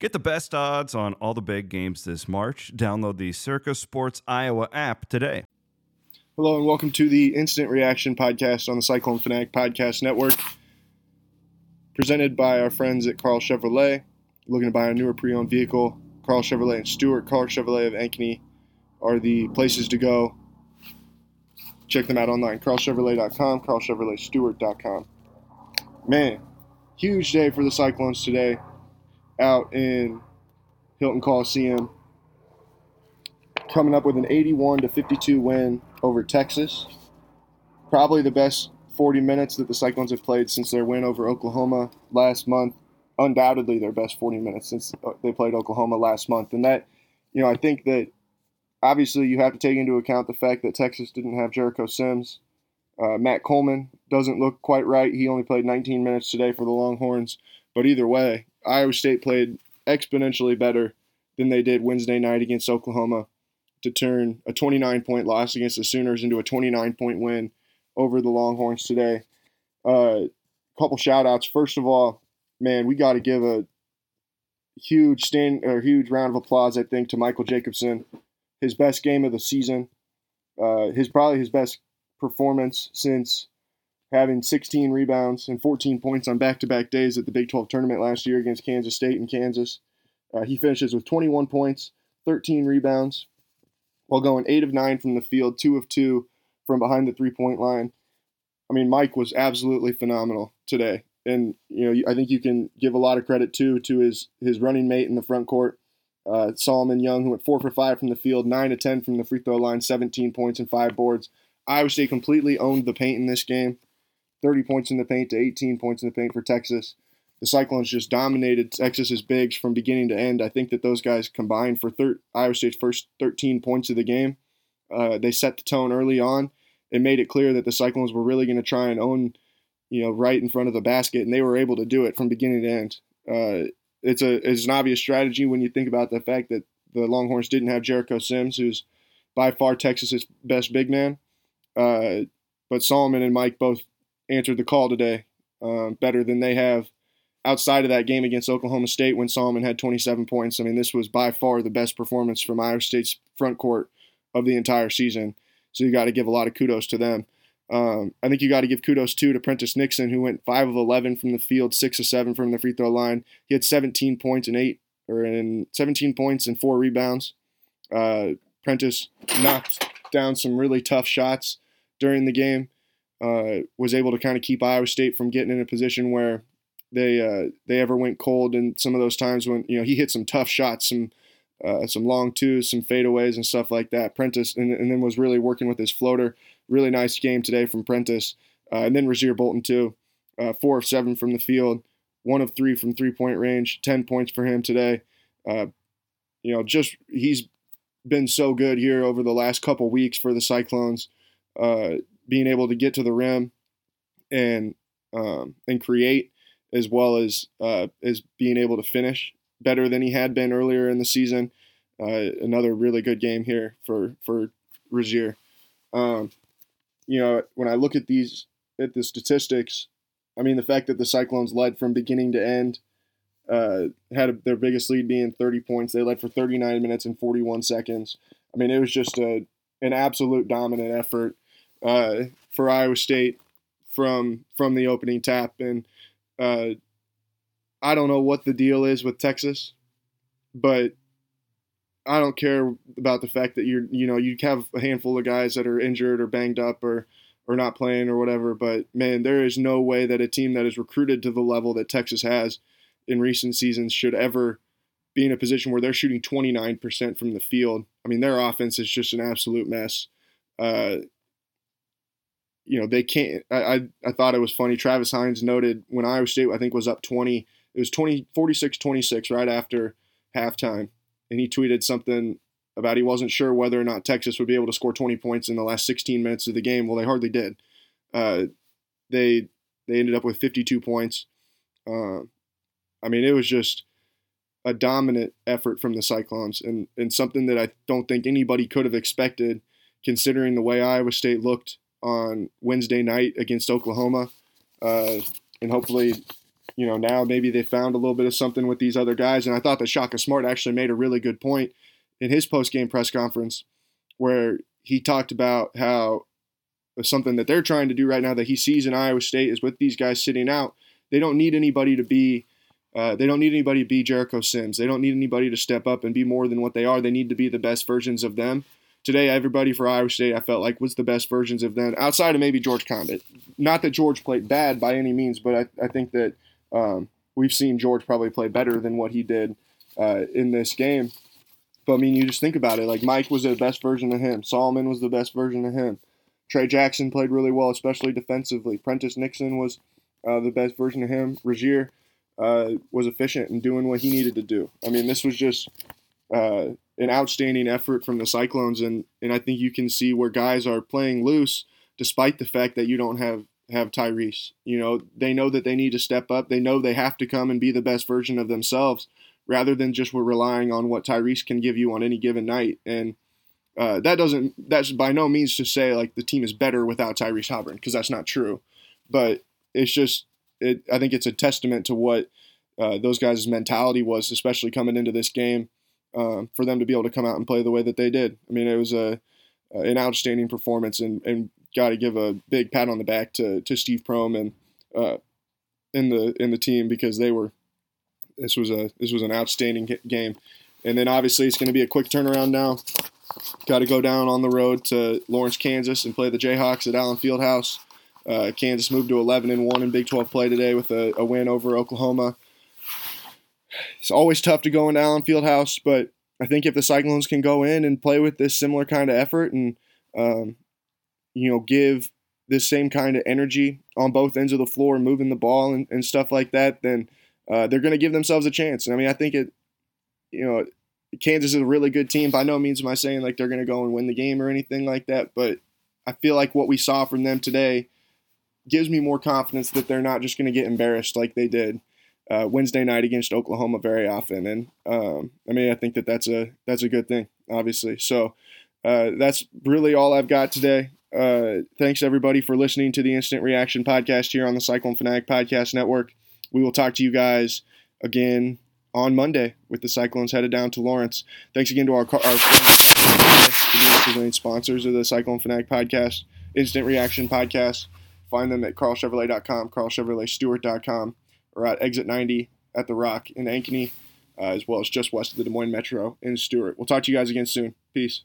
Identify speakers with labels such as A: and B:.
A: Get the best odds on all the big games this March. Download the Circa Sports Iowa app today.
B: Hello and welcome to the Instant Reaction podcast on the Cyclone Fanatic Podcast Network. Presented by our friends at Karl Chevrolet. Looking to buy a newer pre owned vehicle, Karl Chevrolet and Stuart, Karl Chevrolet of Ankeny are the places to go. Check them out online, karlchevrolet.com, karlchevroletstewart.com. Man, huge day for the Cyclones today out in Hilton Coliseum, coming up with an 81 to 52 win over Texas. Probably the best 40 minutes that the Cyclones have played since their win over Oklahoma last month. Undoubtedly, their best 40 minutes since uh, they played Oklahoma last month. And that, you know, I think that obviously you have to take into account the fact that Texas didn't have Jericho Sims. Uh, Matt Coleman doesn't look quite right. He only played 19 minutes today for the Longhorns. But either way, Iowa State played exponentially better than they did Wednesday night against Oklahoma to turn a 29 point loss against the Sooners into a 29 point win over the Longhorns today. A uh, couple shout outs. First of all, man, we got to give a huge stand or huge round of applause, I think, to Michael Jacobson. His best game of the season. Uh, his probably his best performance since having 16 rebounds and 14 points on back-to-back days at the Big 12 tournament last year against Kansas State and Kansas. Uh, he finishes with 21 points, 13 rebounds, while going eight of nine from the field, two of two from behind the three-point line. I mean, Mike was absolutely phenomenal today, and you know I think you can give a lot of credit too to his his running mate in the front court, uh, Solomon Young, who went four for five from the field, nine to ten from the free throw line, 17 points and five boards. Iowa State completely owned the paint in this game. 30 points in the paint to 18 points in the paint for Texas. The Cyclones just dominated Texas's bigs from beginning to end. I think that those guys combined for thir- Iowa State's first 13 points of the game. Uh, they set the tone early on and made it clear that the Cyclones were really going to try and own, you know, right in front of the basket, and they were able to do it from beginning to end. Uh, it's a it's an obvious strategy when you think about the fact that the Longhorns didn't have Jericho Sims, who's by far Texas's best big man. Uh, but Solomon and Mike both answered the call today um, better than they have outside of that game against Oklahoma State when Solomon had 27 points. I mean, this was by far the best performance from Iowa State's front court of the entire season. So you got to give a lot of kudos to them. Um, I think you got to give kudos too to Prentiss Nixon, who went five of 11 from the field, six of seven from the free throw line. He had 17 points and eight, or in 17 points and four rebounds. Uh, Prentiss knocked down some really tough shots during the game uh, was able to kind of keep Iowa State from getting in a position where they uh, they ever went cold. And some of those times when you know he hit some tough shots, some uh, some long twos, some fadeaways, and stuff like that. Prentiss and, and, then was really working with his floater. Really nice game today from Prentiss, uh, and then Rasir Bolton too. Uh, four of seven from the field, one of three from three point range. Ten points for him today. Uh, you know, just he's been so good here over the last couple weeks for the Cyclones. Uh, being able to get to the rim and um, and create as well as uh, as being able to finish better than he had been earlier in the season. Uh, another really good game here for for Rasir. Um, you know, when I look at these at the statistics, I mean the fact that the Cyclones led from beginning to end, uh, had a, their biggest lead being 30 points. They led for 39 minutes and 41 seconds. I mean, it was just a an absolute dominant effort uh, for Iowa State from from the opening tap, and uh, I don't know what the deal is with Texas, but I don't care about the fact that you're you know you have a handful of guys that are injured or banged up or or not playing or whatever. But man, there is no way that a team that is recruited to the level that Texas has in recent seasons should ever be in a position where they're shooting 29% from the field. I mean, their offense is just an absolute mess. Uh, you know, they can't. I, I, I thought it was funny. Travis Hines noted when Iowa State, I think, was up 20, it was 20, 46 26 right after halftime. And he tweeted something about he wasn't sure whether or not Texas would be able to score 20 points in the last 16 minutes of the game. Well, they hardly did. Uh, they they ended up with 52 points. Uh, I mean, it was just a dominant effort from the Cyclones and, and something that I don't think anybody could have expected considering the way Iowa State looked on Wednesday night against Oklahoma, uh, and hopefully you know, now maybe they found a little bit of something with these other guys. And I thought that Shaka Smart actually made a really good point in his post game press conference where he talked about how something that they're trying to do right now that he sees in Iowa State is with these guys sitting out, they don't need anybody to be. Uh, they don't need anybody to be Jericho Sims. They don't need anybody to step up and be more than what they are. They need to be the best versions of them. Today, everybody for Iowa State, I felt like was the best versions of them, outside of maybe George Conditt. Not that George played bad by any means, but I, I think that um, we've seen George probably play better than what he did uh, in this game. But I mean, you just think about it. Like Mike was the best version of him. Solomon was the best version of him. Tre Jackson played really well, especially defensively. Prentiss Nixon was uh, the best version of him. Rasir uh, was efficient in doing what he needed to do. I mean, this was just uh, an outstanding effort from the Cyclones, and and I think you can see where guys are playing loose, despite the fact that you don't have have Tyrese. You know, they know that they need to step up. They know they have to come and be the best version of themselves, rather than just we're relying on what Tyrese can give you on any given night. And uh, that doesn't that's by no means to say like the team is better without Tyrese Haliburton because that's not true, but it's just it, I think it's a testament to what uh, those guys' mentality was, especially coming into this game, um, for them to be able to come out and play the way that they did. I mean, it was a an outstanding performance, and and got to give a big pat on the back to to Steve Prohm and uh, in the in the team because they were this was a this was an outstanding game, and then obviously it's going to be a quick turnaround now Got to go down on the road to Lawrence, Kansas, and play the Jayhawks at Allen Fieldhouse. Uh, Kansas moved to 11 and one in Big 12 play today with a, a, win over Oklahoma. It's always tough to go into Allen Fieldhouse, but I think if the Cyclones can go in and play with this similar kind of effort and um, you know give this same kind of energy on both ends of the floor, moving the ball and, and stuff like that, then uh, they're going to give themselves a chance. I mean, I think it, you know, Kansas is a really good team. By no means am I saying like they're going to go and win the game or anything like that, but I feel like what we saw from them today gives me more confidence that they're not just going to get embarrassed like they did uh, Wednesday night against Oklahoma very often. And um, I mean, I think that that's a that's a good thing, obviously. So uh, that's really all I've got today. Uh, thanks everybody for listening to the Instant Reaction podcast here on the Cyclone Fanatic Podcast Network. We will talk to you guys again on Monday with the Cyclones headed down to Lawrence. Thanks again to our, our friends, sponsors of the Cyclone Fanatic podcast, Instant Reaction podcast. Find them at karlchevrolet.com, karlchevroletstewart.com, or at Exit 90 at The Rock in Ankeny, uh, as well as just west of the Des Moines Metro in Stuart. We'll talk to you guys again soon. Peace.